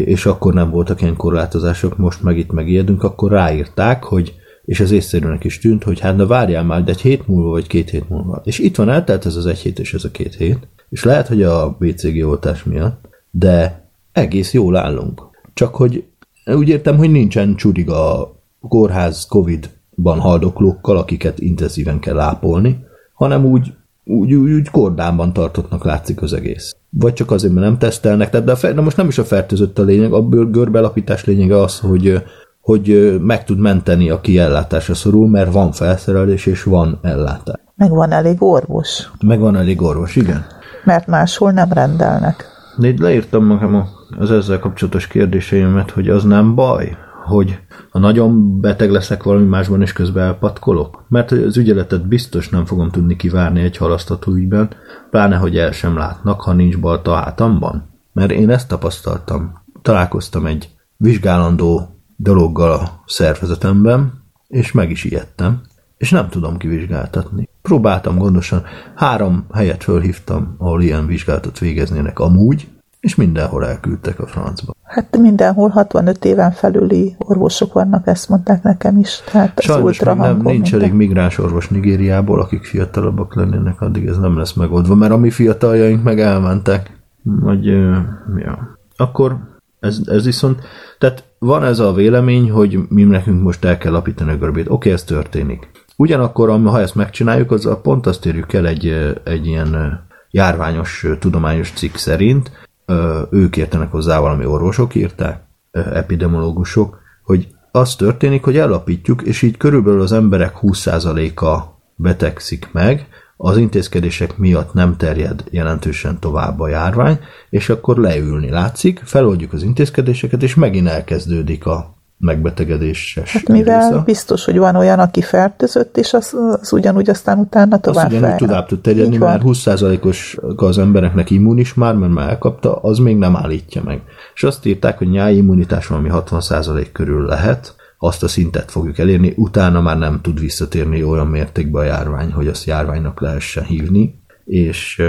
és akkor nem voltak ilyen korlátozások, most meg itt megijedünk, akkor ráírták, hogy és ez észszerűnek is tűnt, hogy hát na várjál már, de egy hét múlva, vagy két hét múlva. És itt van, eltelt ez az egy hét és ez a két hét, és lehet, hogy a BCG oltás miatt, de egész jól állunk. Csak hogy úgy értem, hogy nincsen csurig a kórház Covid-ban haldoklókkal, akiket intenzíven kell ápolni, hanem úgy, úgy, úgy, úgy kordánban tartottnak látszik az egész. Vagy csak azért, mert nem tesztelnek, de, fer, de most nem is a fertőzött a lényeg, a görbelapítás lényege az, hogy hogy meg tud menteni, aki ellátásra szorul, mert van felszerelés és van ellátás. Meg van elég orvos, Meg van elég orvos, igen. Mert máshol nem rendelnek. De itt leírtam magam az ezzel kapcsolatos kérdéseimet, hogy az nem baj, hogy ha nagyon beteg leszek valami másban, és közben elpatkolok. Mert az ügyeletet biztos nem fogom tudni kivárni egy halasztató ügyben, pláne, hogy el sem látnak, ha nincs balta hátamban. Mert én ezt tapasztaltam. Találkoztam egy vizsgálandó dologgal a szervezetemben, és meg is ijedtem, és nem tudom kivizsgáltatni. Próbáltam gondosan, három helyet fölhívtam, ahol ilyen vizsgálatot végeznének amúgy, és mindenhol elküldtek a francba. Hát mindenhol 65 éven felüli orvosok vannak, ezt mondták nekem is. Tehát az Sajnos még nem, nincs minden. elég migráns orvos Nigériából, akik fiatalabbak lennének, addig ez nem lesz megoldva, mert a mi fiataljaink meg elmentek. Vagy, ja. Akkor ez, ez viszont, tehát van ez a vélemény, hogy mi nekünk most el kell lapítani a görbét. Oké, ez történik. Ugyanakkor, ha ezt megcsináljuk, az a pont azt érjük el egy, egy ilyen járványos tudományos cikk szerint, ők értenek hozzá, valami orvosok írták, epidemiológusok, hogy az történik, hogy ellapítjuk, és így körülbelül az emberek 20%-a betegszik meg, az intézkedések miatt nem terjed jelentősen tovább a járvány, és akkor leülni látszik, feloldjuk az intézkedéseket, és megint elkezdődik a megbetegedéses Hát mivel időszak. biztos, hogy van olyan, aki fertőzött, és az, az ugyanúgy aztán utána Az tovább ugyanúgy fel- tovább tud terjedni, mert 20%-os az embereknek immunis már, mert már elkapta, az még nem állítja meg. És azt írták, hogy nyári immunitás valami 60% körül lehet, azt a szintet fogjuk elérni, utána már nem tud visszatérni olyan mértékbe a járvány, hogy azt járványnak lehessen hívni, és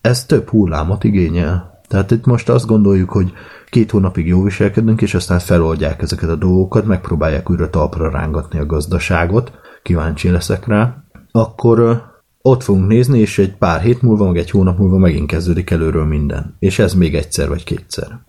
ez több hullámot igényel. Tehát itt most azt gondoljuk, hogy két hónapig jó viselkedünk, és aztán feloldják ezeket a dolgokat, megpróbálják újra talpra rángatni a gazdaságot, kíváncsi leszek rá, akkor ott fogunk nézni, és egy pár hét múlva, meg egy hónap múlva megint kezdődik előről minden. És ez még egyszer vagy kétszer.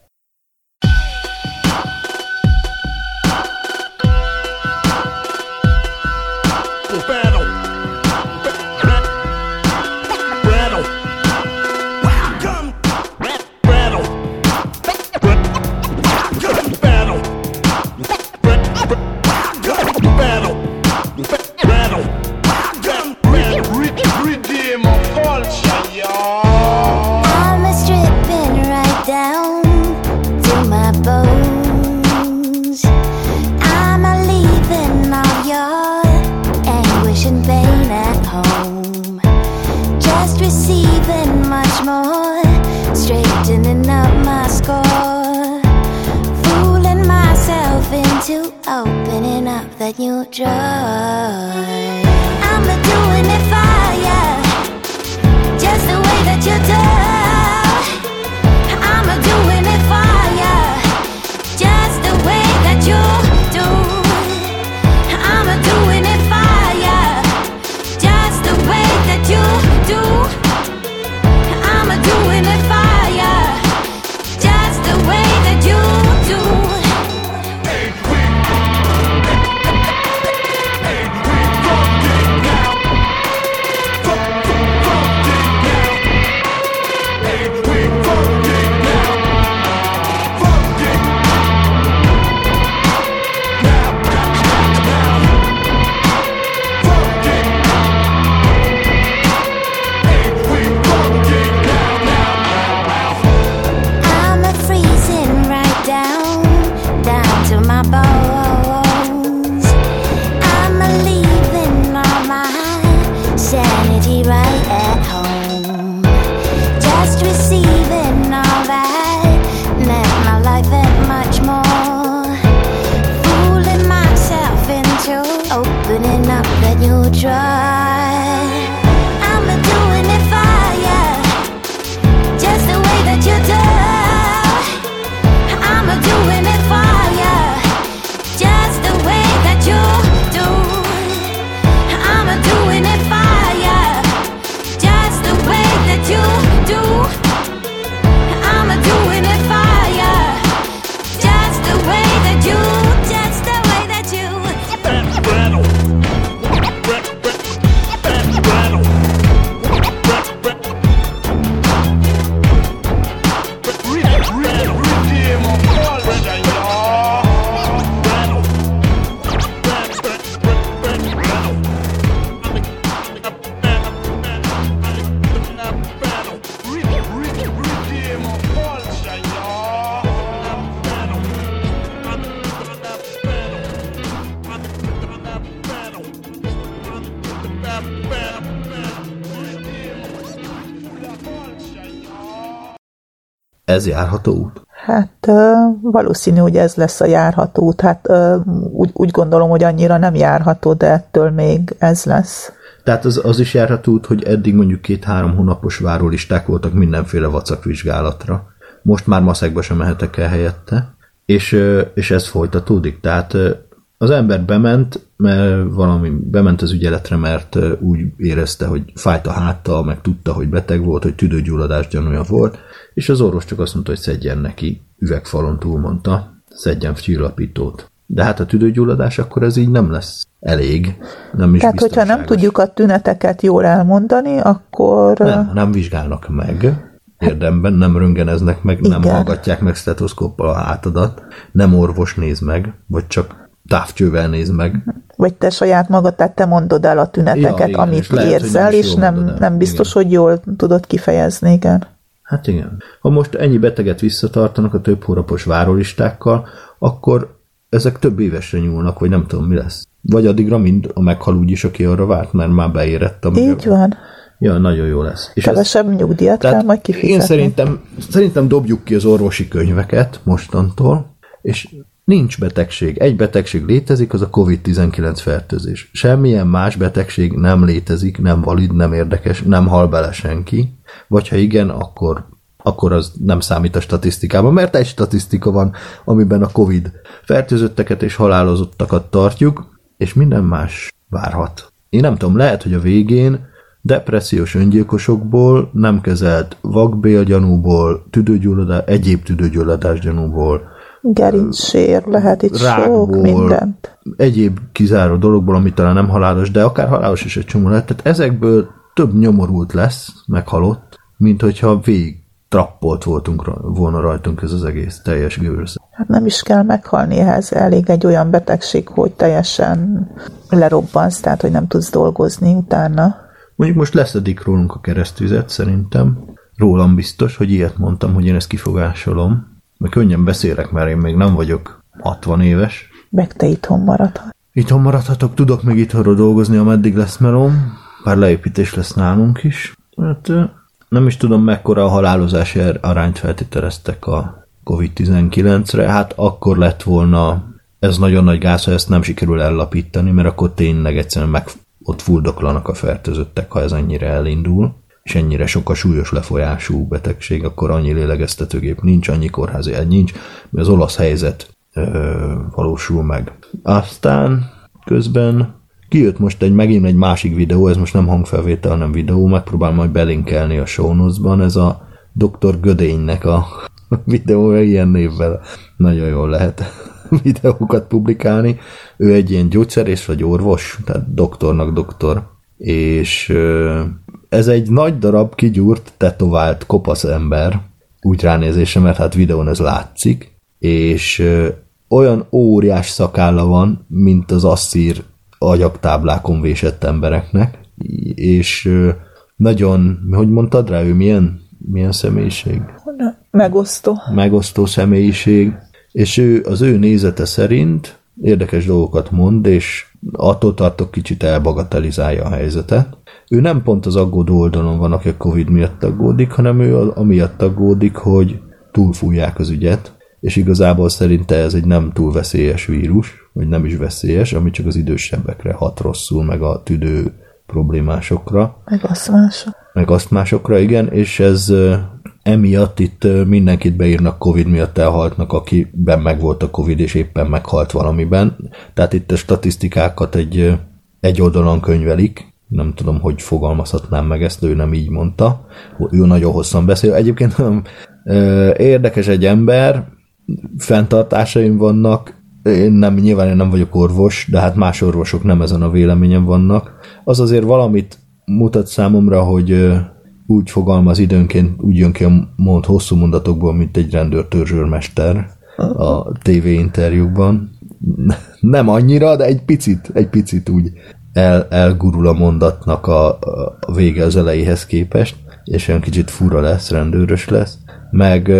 Ez járható út? Hát valószínű, hogy ez lesz a járható út. Hát úgy, úgy gondolom, hogy annyira nem járható, de ettől még ez lesz. Tehát az, az is járható út, hogy eddig mondjuk két-három hónapos várólisták voltak mindenféle vacakvizsgálatra. Most már maszekba sem mehetek el helyette, és, és ez folytatódik. Tehát az ember bement, mert valami bement az ügyeletre, mert úgy érezte, hogy fájt a háttal, meg tudta, hogy beteg volt, hogy tüdőgyulladás gyanúja volt, és az orvos csak azt mondta, hogy szedjen neki üvegfalon túl, mondta, szedjen csillapítót. De hát a tüdőgyulladás akkor ez így nem lesz elég, nem is Tehát, hogyha nem tudjuk a tüneteket jól elmondani, akkor... Nem, nem vizsgálnak meg, érdemben nem röngeneznek meg, nem Igen. hallgatják meg stetoszkóppal a hátadat, nem orvos néz meg, vagy csak távcsővel néz meg. Vagy te saját magad, tehát te mondod el a tüneteket, Ja, igen, amit és lehet, érzel, és nem, nem biztos, Igen. hogy jól tudod kifejezni, igen. Hát igen. Ha most ennyi beteget visszatartanak a több hónapos várólistákkal, akkor ezek több évesre nyúlnak, vagy nem tudom, mi lesz. Vagy addigra mind a meghal úgyis, aki arra várt, mert már beérett. amíg- Így van. Ja, nagyon jó lesz. És ez- Kevesebb nyugdíjat kell majd kifizetni. én szerintem, szerintem dobjuk ki az orvosi könyveket mostantól, és Nincs betegség. Egy betegség létezik, az a COVID-19 fertőzés. Semmilyen más betegség nem létezik, nem valid, nem érdekes, nem hal bele senki. Vagy ha igen, akkor, akkor az nem számít a statisztikában, mert egy statisztika van, amiben a COVID fertőzötteket és halálozottakat tartjuk, és minden más várhat. Én nem tudom, lehet, hogy a végén depressziós öngyilkosokból, nem kezelt vakbélgyanúból, tüdőgyulladás, egyéb tüdőgyulladás gyanúból, Gerincsér, lehet itt sok rákból, mindent. egyéb kizáró dologból, ami talán nem halálos, de akár halálos is egy csomó lehet. Tehát ezekből több nyomorult lesz, meghalott, mint hogyha végig trappolt voltunk, volna rajtunk ez az egész teljes gőrös. Hát nem is kell meghalni ehhez, elég egy olyan betegség, hogy teljesen lerobbansz, tehát hogy nem tudsz dolgozni utána. Mondjuk most leszedik rólunk a keresztüzet, szerintem. Rólam biztos, hogy ilyet mondtam, hogy én ezt kifogásolom. Meg könnyen beszélek, mert én még nem vagyok 60 éves. Meg te itthon maradhat. Itthon maradhatok, tudok még itthonról dolgozni, ameddig lesz melom, bár leépítés lesz nálunk is. Hát nem is tudom, mekkora a halálozási ar- arányt feltételeztek a COVID-19-re, hát akkor lett volna ez nagyon nagy gáz, ha ezt nem sikerül ellapítani, mert akkor tényleg egyszerűen meg ott fuldoklanak a fertőzöttek, ha ez ennyire elindul, és ennyire sok a súlyos lefolyású betegség, akkor annyi lélegeztetőgép nincs, annyi kórházi egy nincs, mert az olasz helyzet ö, valósul meg. Aztán közben kijött most egy megint egy másik videó, ez most nem hangfelvétel, hanem videó, megpróbálom majd belinkelni a show ez a Dr. Gödénynek a videója ilyen névvel. Nagyon jól lehet videókat publikálni. Ő egy ilyen gyógyszerész vagy orvos, tehát doktornak doktor, és ez egy nagy darab kigyúrt, tetovált, kopasz ember, úgy ránézése, mert hát videón ez látszik, és olyan óriás szakálla van, mint az asszír agyaktáblákon vésett embereknek, és nagyon, hogy mondtad rá, ő milyen, milyen személyiség? Megosztó. megosztó személyiség, és ő az ő nézete szerint érdekes dolgokat mond, és attól tartok kicsit elbagatelizálja a helyzetet. Ő nem pont az aggódó oldalon van, aki a Covid miatt aggódik, hanem ő amiatt aggódik, hogy túlfújják az ügyet, és igazából szerinte ez egy nem túl veszélyes vírus, vagy nem is veszélyes, ami csak az idősebbekre hat rosszul, meg a tüdő problémásokra Meg azt mások. meg azt másokra, igen, és ez emiatt itt mindenkit beírnak Covid miatt elhaltnak, akiben megvolt a Covid, és éppen meghalt valamiben. Tehát itt a statisztikákat egy, egy oldalon könyvelik, nem tudom, hogy fogalmazhatnám meg ezt, ő nem így mondta. Ő nagyon hosszan beszél. Egyébként ö, érdekes egy ember, fenntartásaim vannak, én nem, nyilván én nem vagyok orvos, de hát más orvosok nem ezen a véleményen vannak. Az azért valamit mutat számomra, hogy úgy fogalmaz időnként, úgy jön ki a mond hosszú mondatokból, mint egy rendőrtörzsőrmester a TV interjúkban. Nem annyira, de egy picit, egy picit úgy el, elgurul a mondatnak a, a vége az elejéhez képest, és olyan kicsit fura lesz, rendőrös lesz. Meg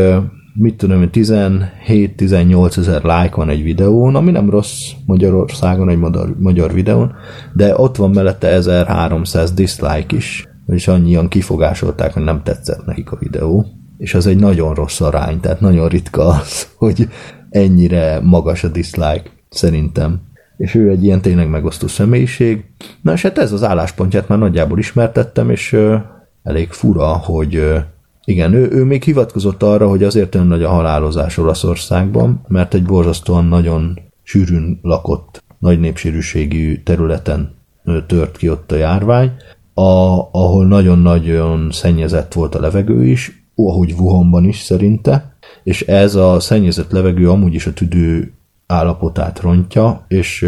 mit tudom, én, 17-18 ezer like van egy videón, ami nem rossz Magyarországon, egy magyar, magyar videón, de ott van mellette 1300 dislike is, és annyian kifogásolták, hogy nem tetszett nekik a videó, és az egy nagyon rossz arány, tehát nagyon ritka az, hogy ennyire magas a dislike, szerintem. És ő egy ilyen tényleg megosztó személyiség. Na és hát ez az álláspontját már nagyjából ismertettem, és elég fura, hogy igen, ő, ő még hivatkozott arra, hogy azért olyan nagy a halálozás Olaszországban, mert egy borzasztóan nagyon sűrűn lakott, nagy népsűrűségű területen tört ki ott a járvány, a, ahol nagyon-nagyon szennyezett volt a levegő is, ahogy Wuhanban is szerinte, és ez a szennyezett levegő amúgy is a tüdő állapotát rontja, és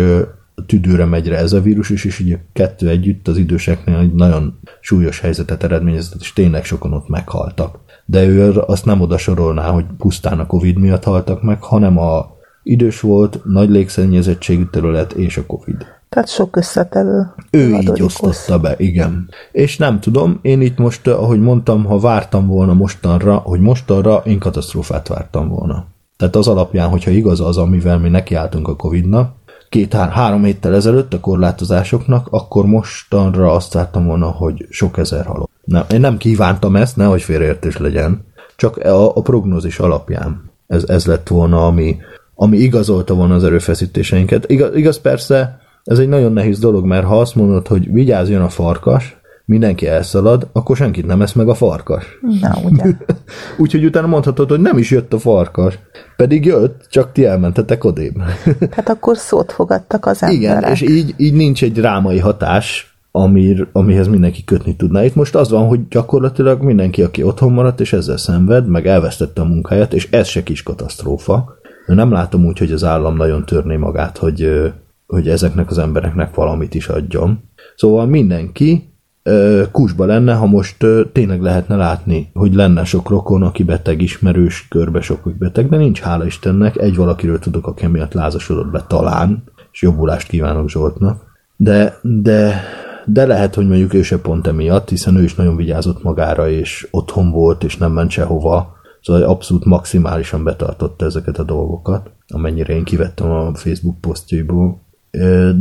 tüdőre megy rá ez a vírus is, és ugye a kettő együtt az időseknél egy nagyon súlyos helyzetet eredményezett, és tényleg sokan ott meghaltak. De ő azt nem oda sorolná, hogy pusztán a Covid miatt haltak meg, hanem a idős volt, nagy légszennyezettségű terület és a Covid. Tehát sok összetevő. Ő így osztotta be, igen. És nem tudom, én itt most, ahogy mondtam, ha vártam volna mostanra, hogy mostanra én katasztrófát vártam volna. Tehát az alapján, hogyha igaz az, amivel mi nekiálltunk a Covid-nak, két-három héttel ezelőtt a korlátozásoknak, akkor mostanra azt vártam volna, hogy sok ezer halott. Nem, én nem kívántam ezt, nehogy félreértés legyen, csak a, a prognózis alapján ez, ez lett volna, ami, ami igazolta volna az erőfeszítéseinket. Igaz, igaz persze, ez egy nagyon nehéz dolog, mert ha azt mondod, hogy vigyázzon a farkas, mindenki elszalad, akkor senkit nem esz meg a farkas. Na, ugye? Úgyhogy utána mondhatod, hogy nem is jött a farkas. Pedig jött, csak ti elmentetek odébb. Hát akkor szót fogadtak az Igen, emberek. és így, így nincs egy drámai hatás, amir, amihez mindenki kötni tudná. Itt most az van, hogy gyakorlatilag mindenki, aki otthon maradt, és ezzel szenved, meg elvesztette a munkáját, és ez se kis katasztrófa. Nem látom úgy, hogy az állam nagyon törné magát, hogy, hogy ezeknek az embereknek valamit is adjon. Szóval mindenki kusba lenne, ha most tényleg lehetne látni, hogy lenne sok rokon, aki beteg, ismerős, körbe sok, aki beteg, de nincs, hála Istennek, egy valakiről tudok, aki miatt lázasodott be talán, és jobbulást kívánok Zsoltnak. De, de, de lehet, hogy mondjuk ő se pont emiatt, hiszen ő is nagyon vigyázott magára, és otthon volt, és nem ment sehova, szóval abszolút maximálisan betartotta ezeket a dolgokat, amennyire én kivettem a Facebook posztjaiból.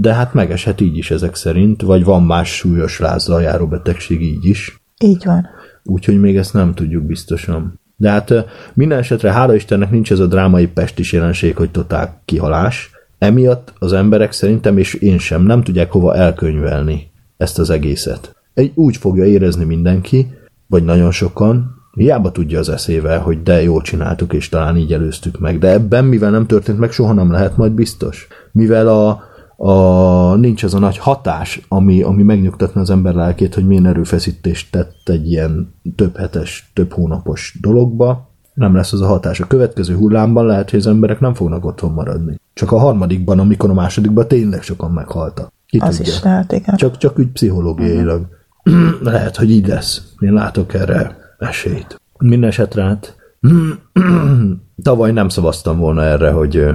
De hát megeshet így is ezek szerint, vagy van más súlyos lázzal járó betegség így is, Így van. úgyhogy még ezt nem tudjuk biztosan. De hát minden esetre hála Istennek nincs ez a drámai pestis jelenség, hogy totál kihalás. Emiatt az emberek szerintem, és én sem, nem tudják hova elkönyvelni ezt az egészet. Egy úgy fogja érezni mindenki, vagy nagyon sokan, hiába tudja az eszével, hogy de jól csináltuk, és talán így előztük meg. De ebben, mivel nem történt meg, soha nem lehet majd biztos. Mivel a, a, nincs az a nagy hatás, ami, ami megnyugtatna az ember lelkét, hogy milyen erőfeszítést tett egy ilyen több hetes, több hónapos dologba, nem lesz az a hatás. A következő hullámban lehet, hogy az emberek nem fognak otthon maradni. Csak a harmadikban, amikor a másodikban tényleg sokan meghaltak. Ki Az tudja. is lehet, igen. Csak, csak úgy pszichológiailag. Lehet, hogy így lesz. Én látok erre esélyt. Minden esetre hát tavaly nem szavaztam volna erre, hogy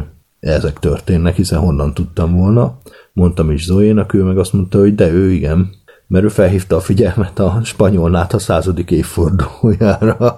ezek történnek, hiszen honnan tudtam volna. Mondtam is Zoénak, ő meg azt mondta, hogy de ő igen, mert ő felhívta a figyelmet a spanyolnát a századik évfordulójára.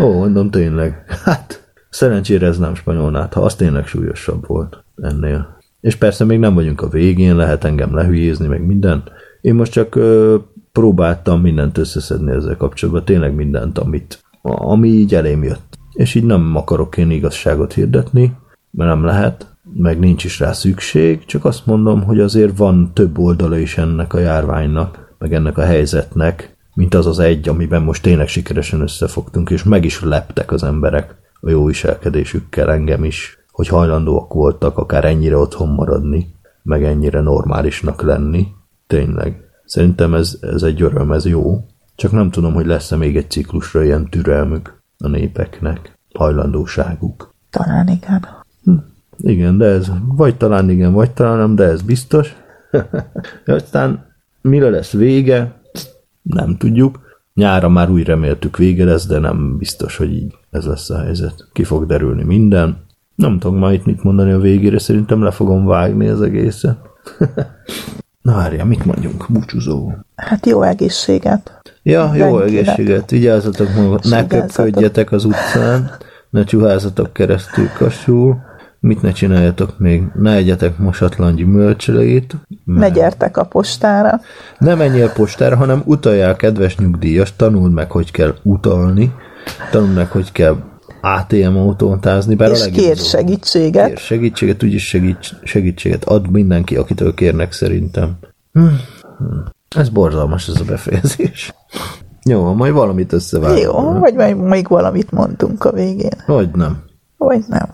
Ó, mondom tényleg. Hát, szerencsére ez nem spanyolnát, ha az tényleg súlyosabb volt ennél. És persze még nem vagyunk a végén, lehet engem lehülyézni, meg minden. Én most csak ö, próbáltam mindent összeszedni ezzel kapcsolatban, tényleg mindent, amit, ami így elém jött. És így nem akarok én igazságot hirdetni, mert nem lehet, meg nincs is rá szükség, csak azt mondom, hogy azért van több oldala is ennek a járványnak, meg ennek a helyzetnek, mint az az egy, amiben most tényleg sikeresen összefogtunk, és meg is leptek az emberek a jó viselkedésükkel, engem is, hogy hajlandóak voltak akár ennyire otthon maradni, meg ennyire normálisnak lenni. Tényleg. Szerintem ez, ez egy öröm, ez jó. Csak nem tudom, hogy lesz-e még egy ciklusra ilyen türelmük a népeknek, hajlandóságuk. Talán igen. Igen, de ez vagy talán igen, vagy talán nem, de ez biztos. Aztán mire lesz vége, nem tudjuk. Nyára már úgy reméltük vége lesz, de nem biztos, hogy így ez lesz a helyzet. Ki fog derülni minden. Nem tudok már itt mit mondani a végére, szerintem le fogom vágni az egészet. Na várja, mit mondjunk? Búcsúzó. Hát jó egészséget. Ja, jó Mindenkinek. egészséget, vigyázzatok magat, ne köpködjetek az utcán, ne csuházatok keresztül kasul, mit ne csináljatok még, ne egyetek mosatlan gyümölcselét, Ne gyertek a postára. ne menjél postára, hanem utaljál, kedves nyugdíjas, tanuld meg, hogy kell utalni, tanuld meg, hogy kell ATM autóntázni, bár a És legjobb kér segítséget. Kér segítséget, úgyis segíts, segítséget ad mindenki, akitől kérnek szerintem. Hm, hm. Ez borzalmas ez a befejezés. Jó, majd valamit összevágunk. Jó, vagy majd még valamit mondtunk a végén. Vagy nem. Vagy nem.